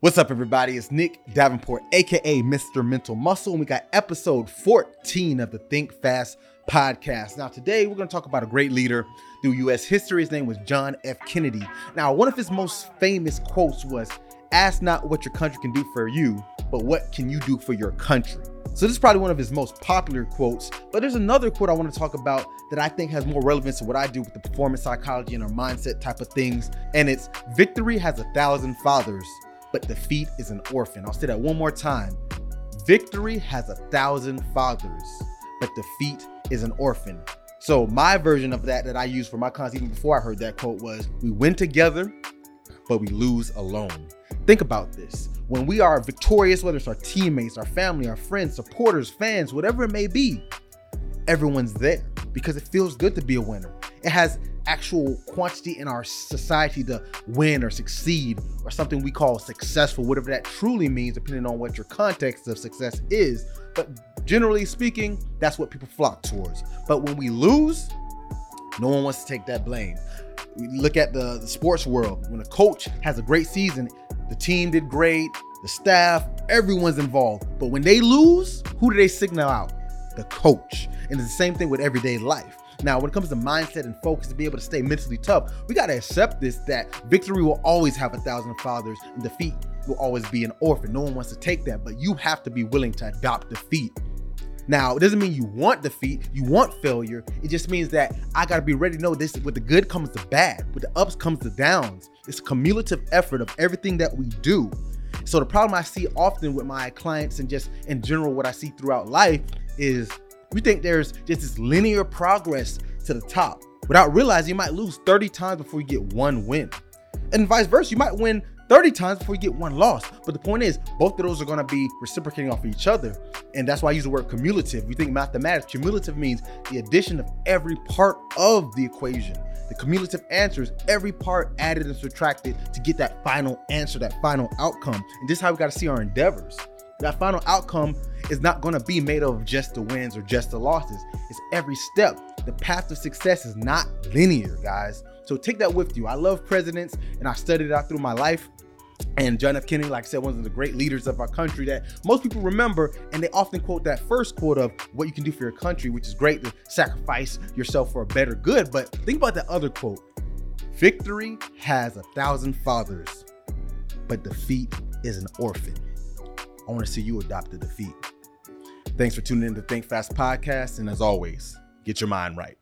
What's up, everybody? It's Nick Davenport, aka Mr. Mental Muscle, and we got episode 14 of the Think Fast podcast. Now, today we're going to talk about a great leader through U.S. history. His name was John F. Kennedy. Now, one of his most famous quotes was Ask not what your country can do for you, but what can you do for your country? So, this is probably one of his most popular quotes. But there's another quote I want to talk about that I think has more relevance to what I do with the performance psychology and our mindset type of things. And it's Victory has a thousand fathers but defeat is an orphan. I'll say that one more time. Victory has a thousand fathers, but defeat is an orphan. So my version of that that I used for my clients even before I heard that quote was we win together, but we lose alone. Think about this. When we are victorious, whether it's our teammates, our family, our friends, supporters, fans, whatever it may be, everyone's there because it feels good to be a winner. It has actual quantity in our society to win or succeed or something we call successful, whatever that truly means, depending on what your context of success is. But generally speaking, that's what people flock towards. But when we lose, no one wants to take that blame. We look at the, the sports world. When a coach has a great season, the team did great, the staff, everyone's involved. But when they lose, who do they signal out? The coach. And it's the same thing with everyday life. Now, when it comes to mindset and focus to be able to stay mentally tough, we got to accept this that victory will always have a thousand fathers and defeat will always be an orphan. No one wants to take that, but you have to be willing to adopt defeat. Now, it doesn't mean you want defeat, you want failure. It just means that I got to be ready to know this with the good comes the bad, with the ups comes the downs. It's a cumulative effort of everything that we do. So, the problem I see often with my clients and just in general, what I see throughout life is we think there's just this linear progress to the top without realizing you might lose 30 times before you get one win. And vice versa, you might win 30 times before you get one loss. But the point is, both of those are going to be reciprocating off of each other. And that's why I use the word cumulative. We think mathematics, cumulative means the addition of every part of the equation. The cumulative answer is every part added and subtracted to get that final answer, that final outcome. And this is how we got to see our endeavors. That final outcome is not going to be made of just the wins or just the losses. It's every step. The path to success is not linear, guys. So take that with you. I love presidents and I studied it out through my life. And John F. Kennedy, like I said, one of the great leaders of our country that most people remember, and they often quote that first quote of what you can do for your country, which is great to sacrifice yourself for a better good. But think about that other quote Victory has a thousand fathers, but defeat is an orphan. I want to see you adopt the defeat. Thanks for tuning in to Think Fast Podcast. And as always, get your mind right.